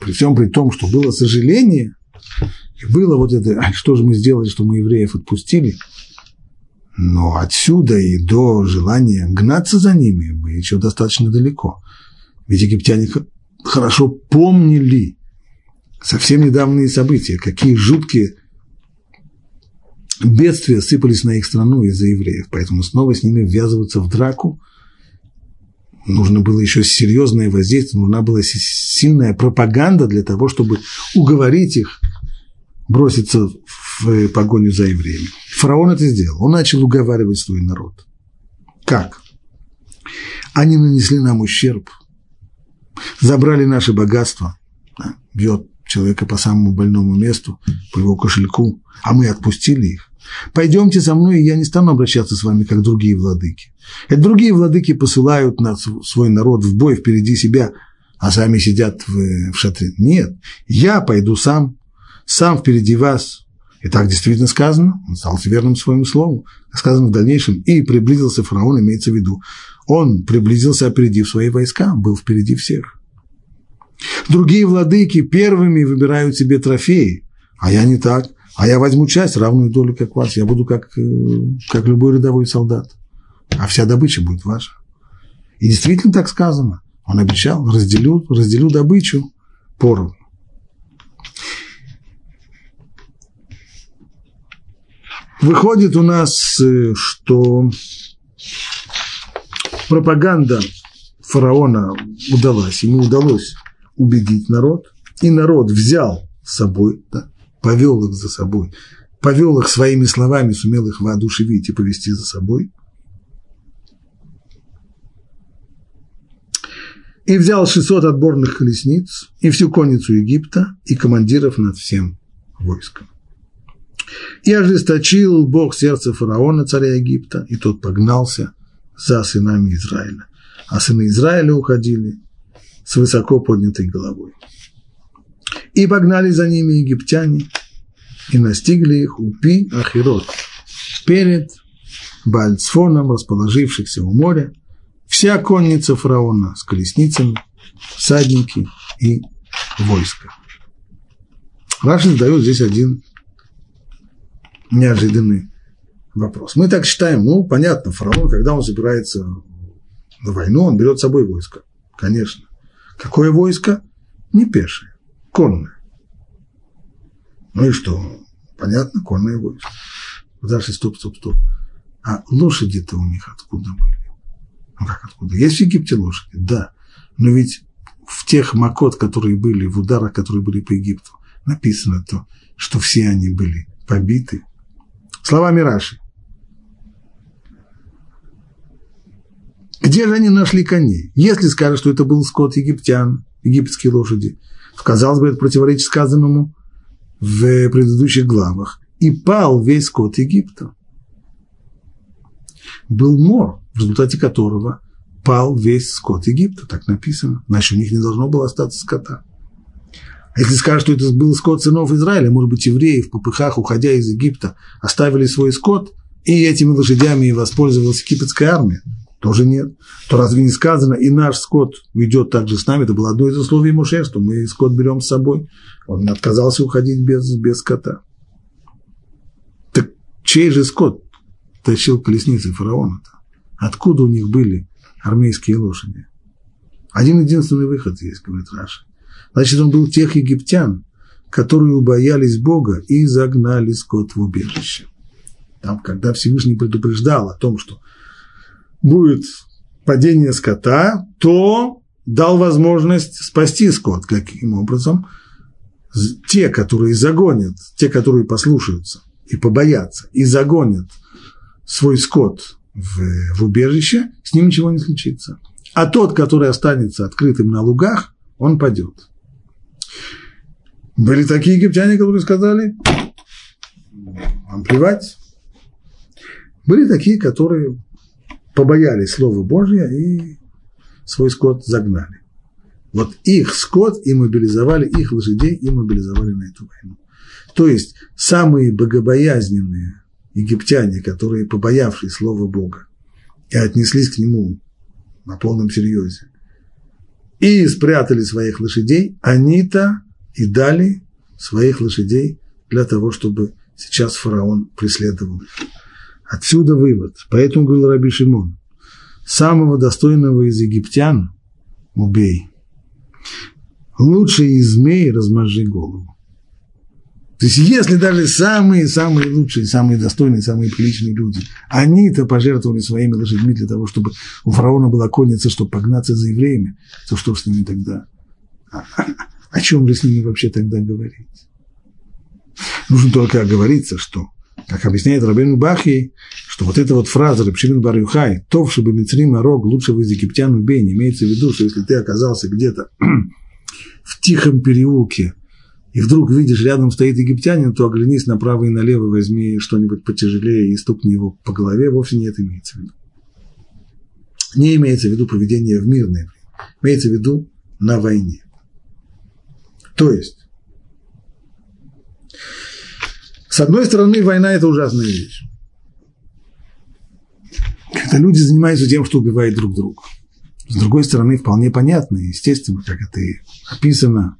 при всем при том, что было сожаление, и было вот это, а что же мы сделали, что мы евреев отпустили, но отсюда и до желания гнаться за ними мы еще достаточно далеко. Ведь египтяне хорошо помнили совсем недавние события, какие жуткие бедствия сыпались на их страну из-за евреев. Поэтому снова с ними ввязываться в драку – нужно было еще серьезное воздействие, нужна была сильная пропаганда для того, чтобы уговорить их броситься в погоню за евреями. Фараон это сделал. Он начал уговаривать свой народ. Как? Они нанесли нам ущерб, забрали наше богатство, да, бьет человека по самому больному месту, по его кошельку, а мы отпустили их. Пойдемте со мной, и я не стану обращаться с вами, как другие владыки. Это другие владыки посылают на свой народ в бой впереди себя, а сами сидят в, в шатре. Нет, я пойду сам, сам впереди вас. И так действительно сказано, он стал верным своему слову. Сказано в дальнейшем, и приблизился фараон, имеется в виду. Он приблизился, опередив свои войска, был впереди всех. Другие владыки первыми выбирают себе трофеи, а я не так. А я возьму часть, равную долю, как вас. Я буду как, э, как любой рядовой солдат. А вся добыча будет ваша. И действительно так сказано. Он обещал, разделю, разделю добычу поровну. Выходит у нас, э, что пропаганда фараона удалась, ему удалось убедить народ, и народ взял с собой, да, повел их за собой, повел их своими словами, сумел их воодушевить и повести за собой. И взял 600 отборных колесниц и всю конницу Египта и командиров над всем войском. И ожесточил Бог сердце фараона, царя Египта, и тот погнался за сынами Израиля. А сыны Израиля уходили с высоко поднятой головой. И погнали за ними египтяне, и настигли их у Пи Ахирот, перед Бальцфоном, расположившихся у моря, вся конница фараона с колесницами, всадники и войско. Рашин задает здесь один неожиданный вопрос. Мы так считаем, ну, понятно, фараон, когда он собирается на войну, он берет с собой войско. Конечно. Какое войско? Не пешее, конное. Ну и что? Понятно, конное войско. Дальше стоп, стоп, стоп. А лошади-то у них откуда были? Ну как откуда? Есть в Египте лошади? Да. Но ведь в тех макот, которые были, в ударах, которые были по Египту, написано то, что все они были побиты. Словами Раши. Где же они нашли коней? Если скажут, что это был скот египтян, египетские лошади, то, казалось бы, это противоречит сказанному в предыдущих главах. И пал весь скот Египта. Был мор, в результате которого пал весь скот Египта, так написано. Значит, у них не должно было остаться скота. А если скажут, что это был скот сынов Израиля, может быть, евреи в попыхах, уходя из Египта, оставили свой скот, и этими лошадями и воспользовалась египетская армия, тоже нет. То разве не сказано, и наш скот уйдет также с нами, это было одно из условий Муше, что мы скот берем с собой. Он отказался уходить без, без скота. Так чей же скот тащил колесницы фараона-то? Откуда у них были армейские лошади? Один единственный выход есть, говорит Раша. Значит, он был тех египтян, которые убоялись Бога и загнали скот в убежище. Там, когда Всевышний предупреждал о том, что будет падение скота, то дал возможность спасти скот. Каким образом? Те, которые загонят, те, которые послушаются и побоятся, и загонят свой скот в, в убежище, с ним ничего не случится. А тот, который останется открытым на лугах, он падет. Были такие египтяне, которые сказали, вам плевать. Были такие, которые побоялись Слова Божьего и свой скот загнали. Вот их скот и мобилизовали, их лошадей и мобилизовали на эту войну. То есть самые богобоязненные египтяне, которые, побоявшие Слова Бога, и отнеслись к нему на полном серьезе, и спрятали своих лошадей, они-то и дали своих лошадей для того, чтобы сейчас фараон преследовал их. Отсюда вывод. Поэтому говорил Раби Шимон, самого достойного из египтян убей. Лучше из змей размажи голову. То есть, если даже самые-самые лучшие, самые достойные, самые приличные люди, они-то пожертвовали своими лошадьми для того, чтобы у фараона была конница, чтобы погнаться за евреями, то что с ними тогда? О чем же с ними вообще тогда говорить? Нужно только оговориться, что как объясняет Рабин Бахи, что вот эта вот фраза Рабшимин Бар Юхай, «Тов, чтобы Мицрим лучше вы из египтян убей», не имеется в виду, что если ты оказался где-то в тихом переулке, и вдруг видишь, рядом стоит египтянин, то оглянись направо и налево, возьми что-нибудь потяжелее и стукни его по голове, вовсе не это имеется в виду. Не имеется в виду поведение в мирное время, имеется в виду на войне. То есть, С одной стороны, война – это ужасная вещь. Когда люди занимаются тем, что убивают друг друга. С другой стороны, вполне понятно, естественно, как это и описано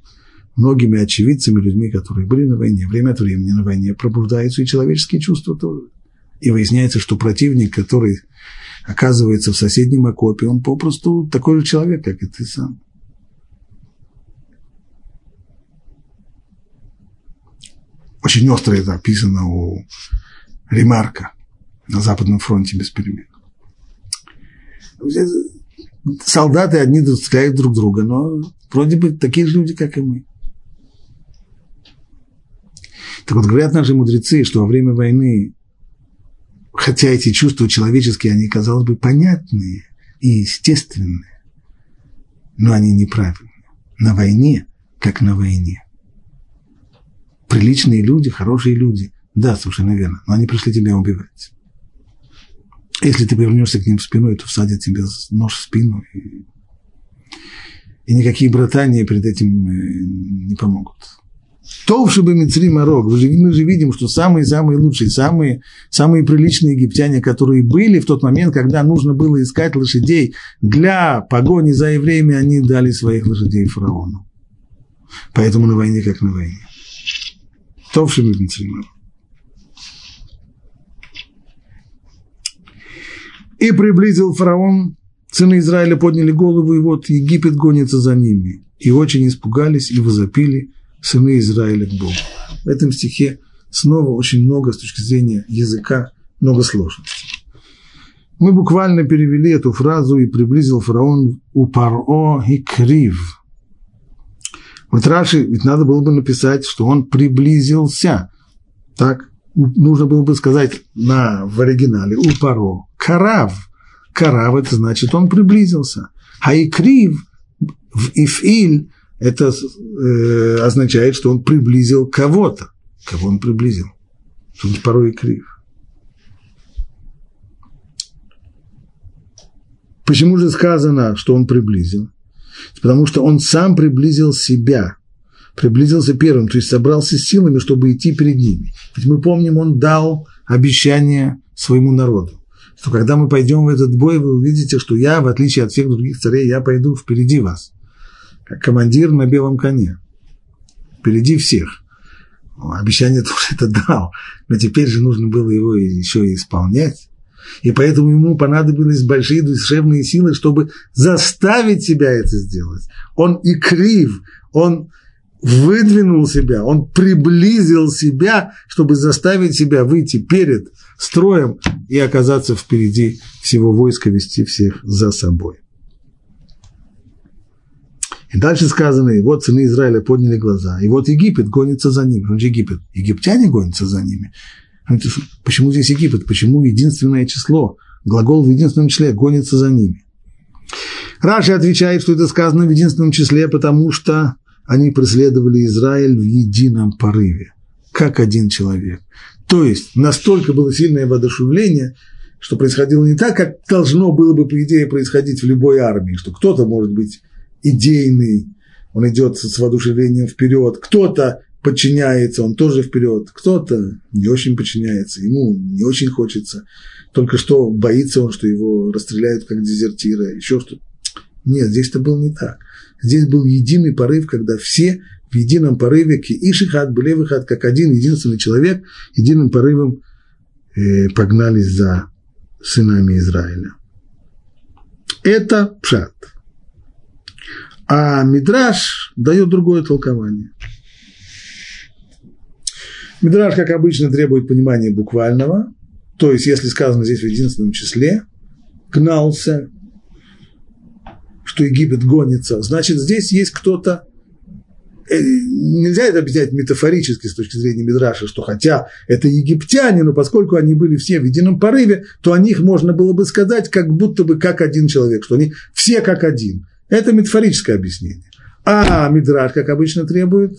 многими очевидцами, людьми, которые были на войне, время от времени на войне пробуждаются и человеческие чувства тоже. И выясняется, что противник, который оказывается в соседнем окопе, он попросту такой же человек, как и ты сам. Очень остро это описано у Ремарка на Западном фронте без перемен. Солдаты одни стреляют друг друга, но вроде бы такие же люди, как и мы. Так вот, говорят наши мудрецы, что во время войны, хотя эти чувства человеческие, они, казалось бы, понятные и естественные, но они неправильные. На войне, как на войне приличные люди, хорошие люди. Да, совершенно верно. Но они пришли тебя убивать. Если ты повернешься к ним спиной, то всадят тебе нож в спину. И, и никакие братания перед этим э, не помогут. То, чтобы Мицри Марок, мы же видим, что самые-самые лучшие, самые, самые приличные египтяне, которые были в тот момент, когда нужно было искать лошадей для погони за евреями, они дали своих лошадей фараону. Поэтому на войне как на войне оставшими внутри. И приблизил фараон, сыны Израиля подняли голову, и вот Египет гонится за ними. И очень испугались, и возопили сыны Израиля к Богу. В этом стихе снова очень много с точки зрения языка, много сложностей. Мы буквально перевели эту фразу и приблизил фараон у паро и крив. Вот Раши, ведь надо было бы написать, что он приблизился. Так, нужно было бы сказать на, в оригинале у паро. Карав. Карав – это значит, он приблизился. А и крив в ифиль – это э, означает, что он приблизил кого-то. Кого он приблизил? Тут порой и крив. Почему же сказано, что он приблизил? Потому что он сам приблизил себя, приблизился первым, то есть собрался с силами, чтобы идти перед ними. Ведь мы помним, он дал обещание своему народу, что когда мы пойдем в этот бой, вы увидите, что я, в отличие от всех других царей, я пойду впереди вас, как командир на белом коне, впереди всех. Обещание тоже это дал, но теперь же нужно было его еще и исполнять. И поэтому ему понадобились большие душевные силы, чтобы заставить себя это сделать. Он и крив, он выдвинул себя, он приблизил себя, чтобы заставить себя выйти перед строем и оказаться впереди всего войска, вести всех за собой. И дальше сказано, и вот сыны Израиля подняли глаза, и вот Египет гонится за ними. Что Египет? Египтяне гонятся за ними. Почему здесь Египет? Почему единственное число? Глагол в единственном числе гонится за ними. Раши отвечает, что это сказано в единственном числе, потому что они преследовали Израиль в едином порыве, как один человек. То есть настолько было сильное воодушевление, что происходило не так, как должно было бы, по идее, происходить в любой армии, что кто-то может быть идейный, он идет с воодушевлением вперед, кто-то подчиняется, он тоже вперед, кто-то не очень подчиняется, ему не очень хочется, только что боится он, что его расстреляют как дезертира, еще что-то. Нет, здесь это было не так. Здесь был единый порыв, когда все в едином порыве, ишихат, булевихат, как один единственный человек, единым порывом э, погнались за сынами Израиля. Это пшат. А Мидраш дает другое толкование. Мидраш, как обычно, требует понимания буквального, то есть, если сказано здесь в единственном числе, гнался, что Египет гонится, значит, здесь есть кто-то, э, нельзя это объяснять метафорически с точки зрения Мидраша, что хотя это египтяне, но поскольку они были все в едином порыве, то о них можно было бы сказать как будто бы как один человек, что они все как один. Это метафорическое объяснение. А Мидраш, как обычно, требует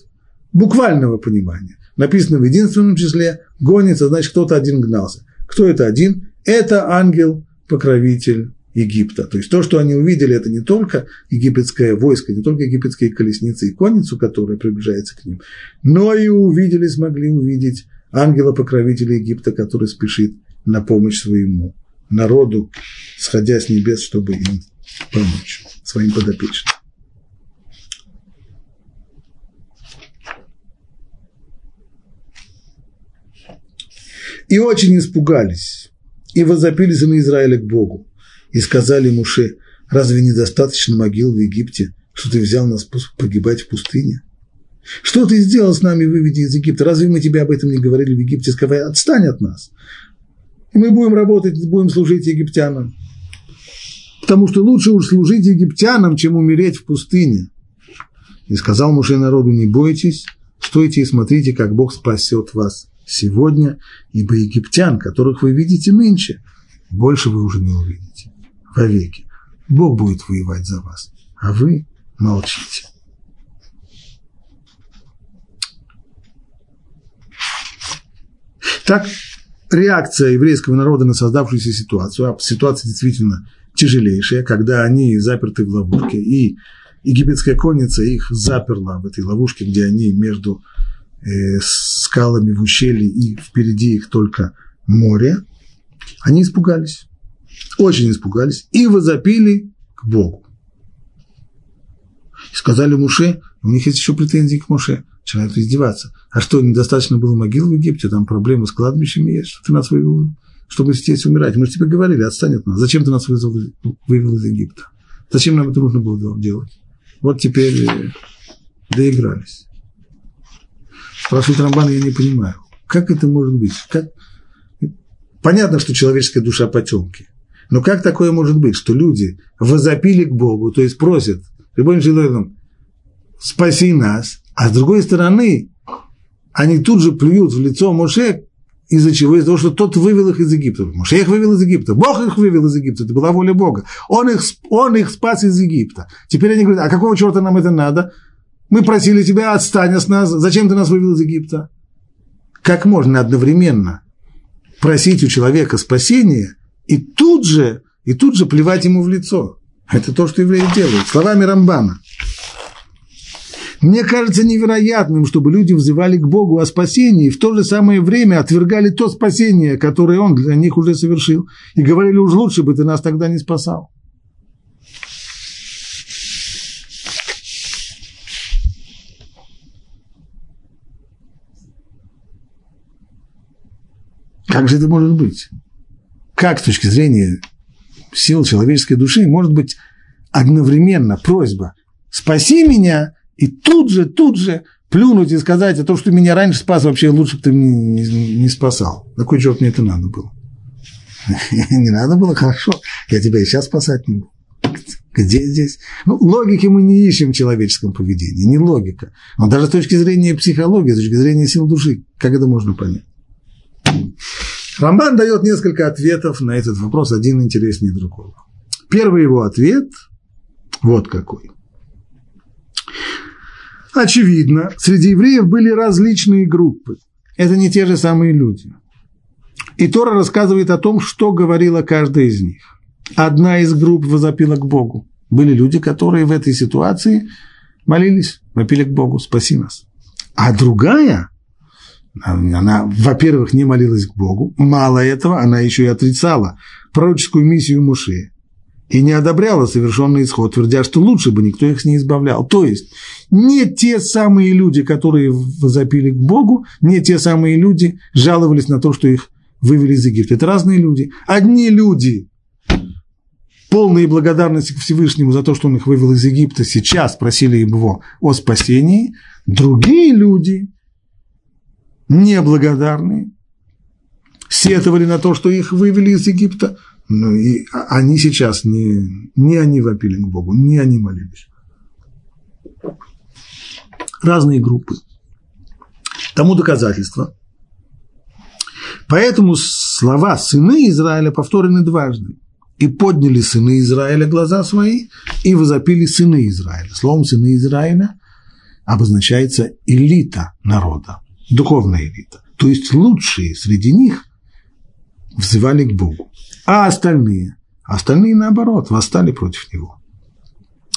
буквального понимания. Написано в единственном числе, гонится, значит, кто-то один гнался. Кто это один? Это ангел-покровитель Египта. То есть то, что они увидели, это не только египетское войско, не только египетские колесницы и конницу, которая приближается к ним, но и увидели, смогли увидеть ангела-покровителя Египта, который спешит на помощь своему народу, сходя с небес, чтобы им помочь своим подопечным. И очень испугались, и возопили сыны Израиля к Богу, и сказали Муше, разве недостаточно могил в Египте, что ты взял нас погибать в пустыне? Что ты сделал с нами, выведи из Египта? Разве мы тебе об этом не говорили в Египте? Сказали, отстань от нас. И мы будем работать, будем служить египтянам. Потому что лучше уж служить египтянам, чем умереть в пустыне. И сказал Муше народу, не бойтесь, стойте и смотрите, как Бог спасет вас сегодня, ибо египтян, которых вы видите нынче, больше вы уже не увидите вовеки. Бог будет воевать за вас, а вы молчите. Так, реакция еврейского народа на создавшуюся ситуацию, а ситуация действительно тяжелейшая, когда они заперты в ловушке, и египетская конница их заперла в этой ловушке, где они между скалами в ущелье, и впереди их только море, они испугались, очень испугались, и возопили к Богу. И сказали Муше, у них есть еще претензии к Муше, начинают издеваться. А что, недостаточно было могил в Египте, там проблемы с кладбищами есть, что ты нас вывел, чтобы здесь умирать. Мы же тебе говорили, отстань от нас. Зачем ты нас вывел, вывел из Египта? Зачем нам это нужно было делать? Вот теперь доигрались. Спрашивает Рамбан, я не понимаю. Как это может быть? Как? Понятно, что человеческая душа потемки. Но как такое может быть, что люди возопили к Богу, то есть просят, любым человеком, спаси нас, а с другой стороны, они тут же плюют в лицо Моше, из-за чего? Из-за того, что тот вывел их из Египта. Моше их вывел из Египта. Бог их вывел из Египта. Это была воля Бога. Он их, он их спас из Египта. Теперь они говорят, а какого черта нам это надо? Мы просили тебя, отстань от нас. Зачем ты нас вывел из Египта? Как можно одновременно просить у человека спасения и тут же, и тут же плевать ему в лицо? Это то, что евреи делают. Словами Рамбана. Мне кажется невероятным, чтобы люди взывали к Богу о спасении и в то же самое время отвергали то спасение, которое Он для них уже совершил, и говорили, уж лучше бы ты нас тогда не спасал. Как же это может быть? Как с точки зрения сил человеческой души может быть одновременно просьба «спаси меня» И тут же, тут же плюнуть и сказать, а то, что меня раньше спас, вообще лучше бы ты не, не, не спасал. На кой черт мне это надо было? Не надо было, хорошо, я тебя и сейчас спасать не буду. Где здесь? Ну, логики мы не ищем в человеческом поведении, не логика. Но даже с точки зрения психологии, с точки зрения сил души, как это можно понять? Рамбан дает несколько ответов на этот вопрос, один интереснее другого. Первый его ответ вот какой. Очевидно, среди евреев были различные группы. Это не те же самые люди. И Тора рассказывает о том, что говорила каждая из них. Одна из групп возопила к Богу. Были люди, которые в этой ситуации молились, вопили к Богу, спаси нас. А другая, она, во-первых, не молилась к Богу, мало этого, она еще и отрицала пророческую миссию Муше и не одобряла совершенный исход, твердя, что лучше бы никто их не избавлял. То есть не те самые люди, которые возопили к Богу, не те самые люди жаловались на то, что их вывели из Египта. Это разные люди. Одни люди, полные благодарности к Всевышнему за то, что он их вывел из Египта, сейчас просили его о спасении. Другие люди, неблагодарные, сетовали на то, что их вывели из Египта, ну, и они сейчас не, не они вопили к Богу, не они молились. Разные группы. Тому доказательство. Поэтому слова сыны Израиля повторены дважды. И подняли сыны Израиля глаза свои, и возопили сыны Израиля. Словом сыны Израиля обозначается элита народа, духовная элита. То есть лучшие среди них взывали к Богу. А остальные? Остальные, наоборот, восстали против него.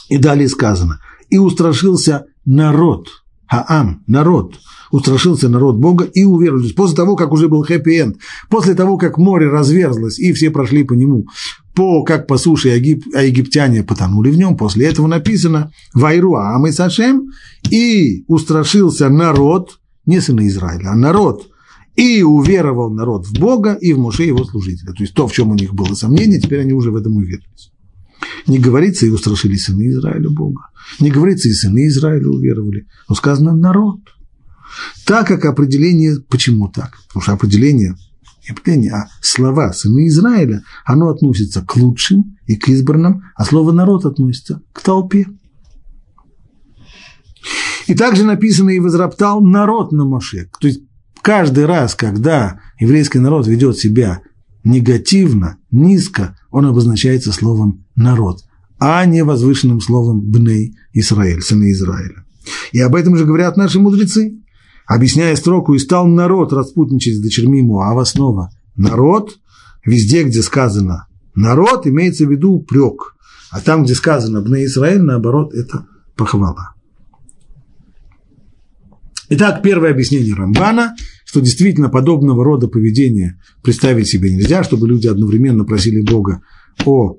И далее сказано, и устрашился народ, Хаам, народ, устрашился народ Бога и уверовали. После того, как уже был хэппи-энд, после того, как море разверзлось, и все прошли по нему, по, как по суше, Егип, а египтяне потонули в нем, после этого написано «Вайру Аам и Сашем», и устрашился народ, не сыны Израиля, а народ, и уверовал народ в Бога и в Моше его служителя. То есть то, в чем у них было сомнение, теперь они уже в этом уверились. Не говорится, и устрашили сыны Израиля Бога. Не говорится, и сыны Израиля уверовали. Но сказано народ. Так как определение, почему так? Потому что определение, не определение, а слова сыны Израиля, оно относится к лучшим и к избранным, а слово народ относится к толпе. И также написано и возроптал народ на Моше. То есть каждый раз, когда еврейский народ ведет себя негативно, низко, он обозначается словом «народ», а не возвышенным словом «бней Израиль», сыны Израиля. И об этом же говорят наши мудрецы, объясняя строку «И стал народ распутничать с дочерьми Муава» снова. Народ, везде, где сказано «народ», имеется в виду упрек, а там, где сказано «бней Израиль», наоборот, это похвала. Итак, первое объяснение Рамбана, что действительно подобного рода поведения представить себе нельзя, чтобы люди одновременно просили Бога о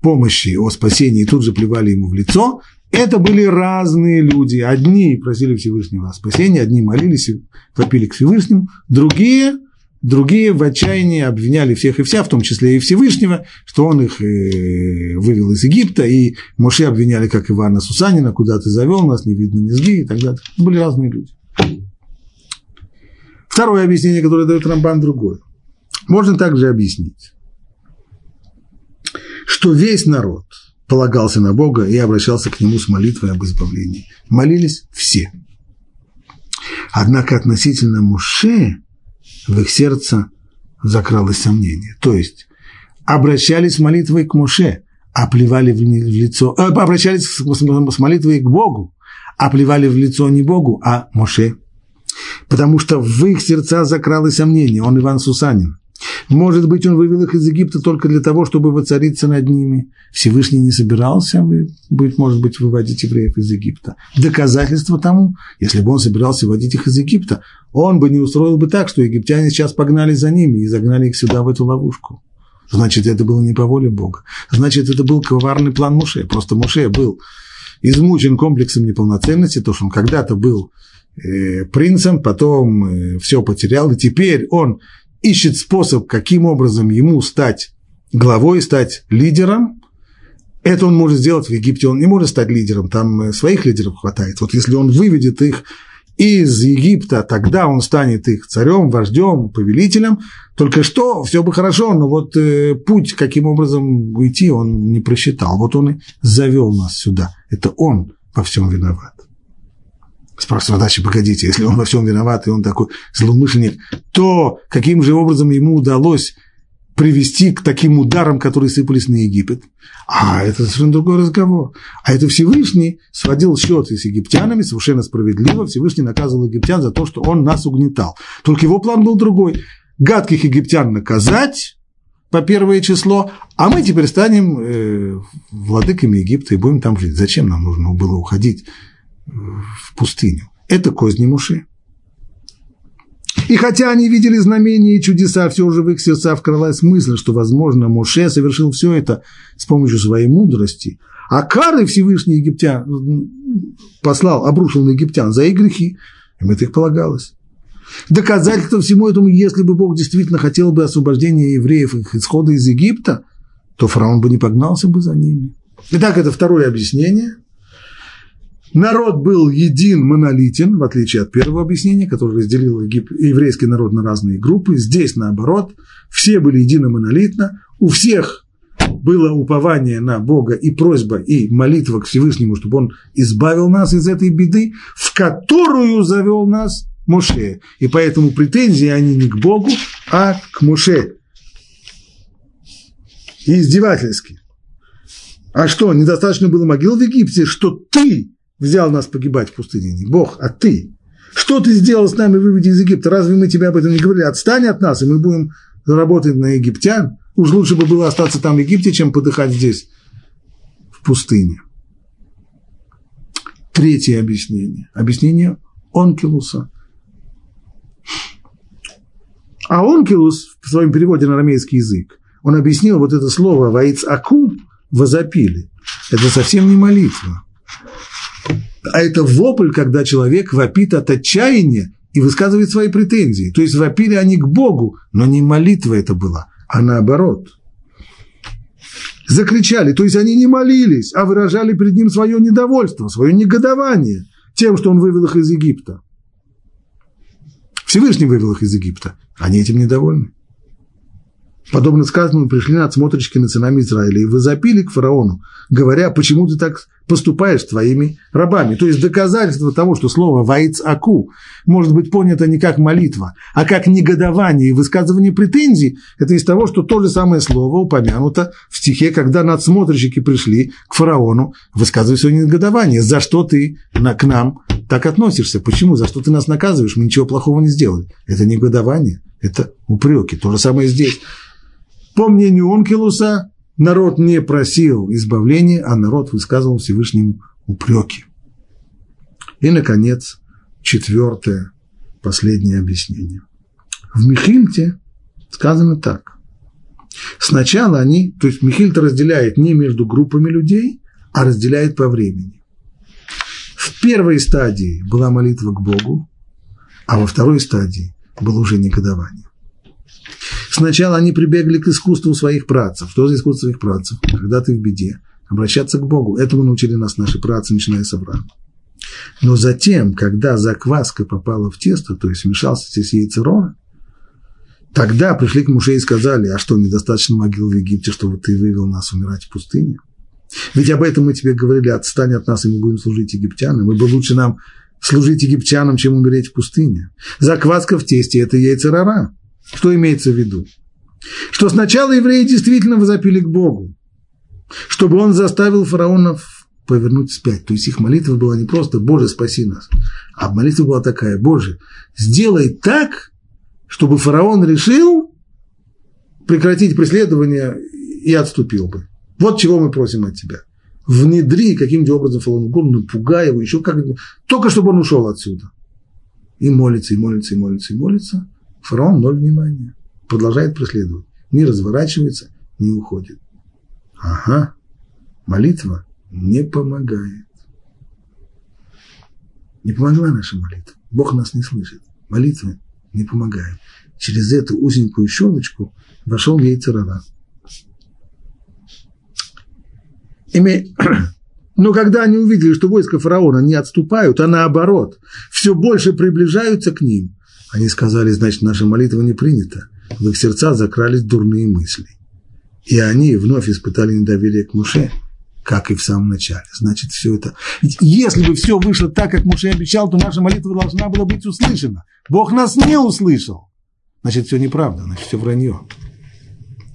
помощи, о спасении и тут же плевали ему в лицо. Это были разные люди. Одни просили Всевышнего о спасении, одни молились и вопили к Всевышнему, другие Другие в отчаянии обвиняли всех и вся, в том числе и Всевышнего, что он их э, вывел из Египта, и Моше обвиняли, как Ивана Сусанина, куда ты завел нас, не видно низги и так далее. Были разные люди. Второе объяснение, которое дает Рамбан, другое. Можно также объяснить, что весь народ полагался на Бога и обращался к Нему с молитвой об избавлении. Молились все. Однако относительно Муше в их сердце закралось сомнение. То есть обращались с молитвой к Муше, а плевали в лицо, э, обращались с молитвой к Богу, а плевали в лицо не Богу, а Моше. Потому что в их сердца закралось сомнение, он Иван Сусанин. Может быть, он вывел их из Египта только для того, чтобы воцариться над ними. Всевышний не собирался, быть, может быть, выводить евреев из Египта. Доказательство тому, если бы он собирался выводить их из Египта, он бы не устроил бы так, что египтяне сейчас погнали за ними и загнали их сюда, в эту ловушку. Значит, это было не по воле Бога. Значит, это был коварный план Муше. Просто Муше был измучен комплексом неполноценности, то, что он когда-то был принцем, потом э, все потерял, и теперь он ищет способ, каким образом ему стать главой, стать лидером. Это он может сделать в Египте, он не может стать лидером, там э, своих лидеров хватает. Вот если он выведет их из Египта, тогда он станет их царем, вождем, повелителем. Только что, все бы хорошо, но вот э, путь, каким образом уйти, он не просчитал. Вот он и завел нас сюда. Это он во всем виноват. Спрашивает задача, погодите, если он во всем виноват, и он такой злоумышленник, то каким же образом ему удалось привести к таким ударам, которые сыпались на Египет. А это совершенно другой разговор. А это Всевышний сводил счеты с египтянами совершенно справедливо. Всевышний наказывал египтян за то, что он нас угнетал. Только его план был другой. Гадких египтян наказать по первое число, а мы теперь станем э, владыками Египта и будем там жить. Зачем нам нужно было уходить в пустыню. Это козни Муши. И хотя они видели знамения и чудеса, все же в их сердца вкралась мысль, что, возможно, Моше совершил все это с помощью своей мудрости, а кары Всевышний египтян послал, обрушил на египтян за их грехи, им это их полагалось. Доказательство всему этому, если бы Бог действительно хотел бы освобождения евреев их исхода из Египта, то фараон бы не погнался бы за ними. Итак, это второе объяснение – Народ был един, монолитен, в отличие от первого объяснения, которое разделило еврейский народ на разные группы. Здесь, наоборот, все были едино монолитно, у всех было упование на Бога и просьба, и молитва к Всевышнему, чтобы Он избавил нас из этой беды, в которую завел нас Моше. И поэтому претензии они не к Богу, а к Моше. И издевательски. А что, недостаточно было могил в Египте, что ты взял нас погибать в пустыне? Не Бог, а ты. Что ты сделал с нами, выведи из Египта? Разве мы тебе об этом не говорили? Отстань от нас, и мы будем работать на египтян. Уж лучше бы было остаться там в Египте, чем подыхать здесь, в пустыне. Третье объяснение. Объяснение Онкилуса. А Онкилус в своем переводе на арамейский язык, он объяснил вот это слово «ваиц аку» – «возопили». Это совсем не молитва а это вопль, когда человек вопит от отчаяния и высказывает свои претензии. То есть вопили они к Богу, но не молитва это была, а наоборот. Закричали, то есть они не молились, а выражали перед ним свое недовольство, свое негодование тем, что он вывел их из Египта. Всевышний вывел их из Египта. Они этим недовольны. Подобно сказанному, пришли надсмотрщики над сынами Израиля и возопили к фараону, говоря, почему ты так поступаешь с твоими рабами. То есть доказательство того, что слово «ваиц аку» может быть понято не как молитва, а как негодование и высказывание претензий, это из того, что то же самое слово упомянуто в стихе, когда надсмотрщики пришли к фараону, высказывая свое негодование. За что ты к нам так относишься? Почему? За что ты нас наказываешь? Мы ничего плохого не сделали. Это негодование, это упреки. То же самое здесь. По мнению Онкелуса, народ не просил избавления, а народ высказывал Всевышнему упреки. И, наконец, четвертое, последнее объяснение. В Михильте сказано так. Сначала они, то есть Михильта разделяет не между группами людей, а разделяет по времени. В первой стадии была молитва к Богу, а во второй стадии было уже негодование. Сначала они прибегли к искусству своих працев. Что за искусство своих працев? Когда ты в беде, обращаться к Богу. Этому научили нас наши працы, начиная с Авраама. Но затем, когда закваска попала в тесто, то есть вмешался здесь яйцерон, тогда пришли к Муше и сказали, а что, недостаточно могил в Египте, чтобы ты вывел нас умирать в пустыне? Ведь об этом мы тебе говорили, отстань от нас, и мы будем служить египтянам. Ибо лучше нам служить египтянам, чем умереть в пустыне. Закваска в тесте – это яйцерара. Что имеется в виду? Что сначала евреи действительно возопили к Богу, чтобы он заставил фараонов повернуть вспять. То есть их молитва была не просто «Боже, спаси нас», а молитва была такая «Боже, сделай так, чтобы фараон решил прекратить преследование и отступил бы». Вот чего мы просим от тебя. Внедри каким-то образом фараона угодно, напугай его, еще как только чтобы он ушел отсюда. И молится, и молится, и молится, и молится. Фараон ноль внимания. Продолжает преследовать. Не разворачивается, не уходит. Ага, молитва не помогает. Не помогла наша молитва. Бог нас не слышит. Молитва не помогает. Через эту узенькую щелочку вошел яйцерара. Име... Но когда они увидели, что войска фараона не отступают, а наоборот, все больше приближаются к ним, они сказали, значит, наша молитва не принята. В их сердца закрались дурные мысли. И они вновь испытали недоверие к Муше, как и в самом начале. Значит, все это... Ведь если бы все вышло так, как Муше обещал, то наша молитва должна была быть услышана. Бог нас не услышал. Значит, все неправда, значит, все вранье.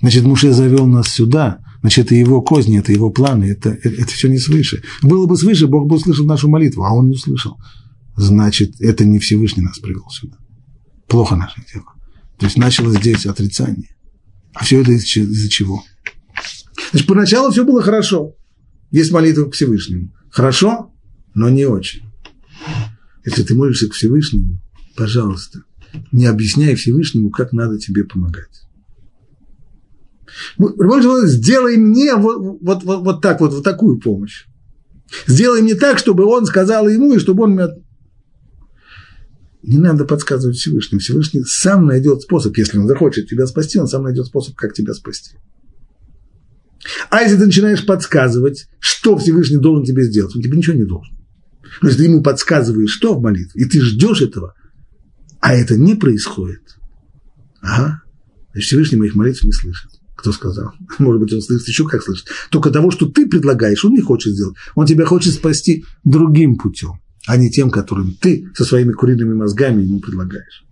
Значит, Муше завел нас сюда, значит, это его козни, это его планы, это, это, это все не свыше. Было бы свыше, Бог бы услышал нашу молитву, а он не услышал. Значит, это не Всевышний нас привел сюда. Плохо наше дело. То есть началось здесь отрицание. А все это из-за чего? Значит, поначалу все было хорошо. Есть молитва к Всевышнему. Хорошо, но не очень. Если ты молишься к Всевышнему, пожалуйста, не объясняй Всевышнему, как надо тебе помогать. Сделай мне вот, вот, вот, вот так вот, вот такую помощь. Сделай мне так, чтобы он сказал ему, и чтобы он меня... Не надо подсказывать Всевышнему. Всевышний сам найдет способ, если он захочет тебя спасти, он сам найдет способ, как тебя спасти. А если ты начинаешь подсказывать, что Всевышний должен тебе сделать, он тебе ничего не должен. Но если ты ему подсказываешь, что в молитве, и ты ждешь этого, а это не происходит, ага, значит, Всевышний моих молитв не слышит. Кто сказал? Может быть, он слышит еще как слышит. Только того, что ты предлагаешь, он не хочет сделать. Он тебя хочет спасти другим путем, а не тем, которым ты со своими куриными мозгами ему предлагаешь.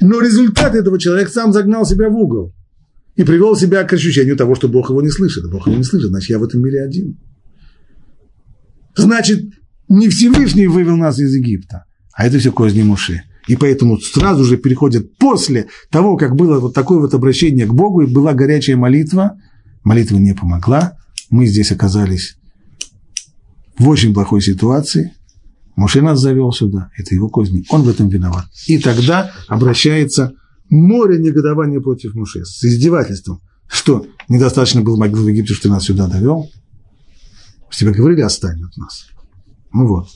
Но результат этого человек сам загнал себя в угол и привел себя к ощущению того, что Бог его не слышит. Бог его не слышит, значит, я в этом мире один. Значит, не Всевышний вывел нас из Египта, а это все козни Муши. И поэтому сразу же переходит после того, как было вот такое вот обращение к Богу, и была горячая молитва, молитва не помогла, мы здесь оказались в очень плохой ситуации, Моше нас завел сюда, это его козни, он в этом виноват. И тогда обращается море негодования против Муше с издевательством. Что, недостаточно было могил в Египте, что ты нас сюда довел? С тебя говорили, отстань от нас. Ну вот,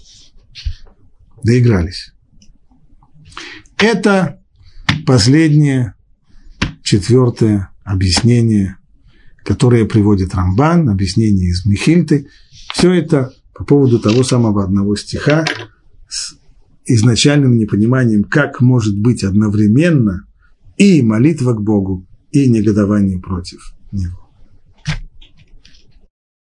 доигрались. Это последнее, четвертое объяснение, которое приводит Рамбан, объяснение из Михильты. Все это по поводу того самого одного стиха с изначальным непониманием, как может быть одновременно и молитва к Богу, и негодование против Него.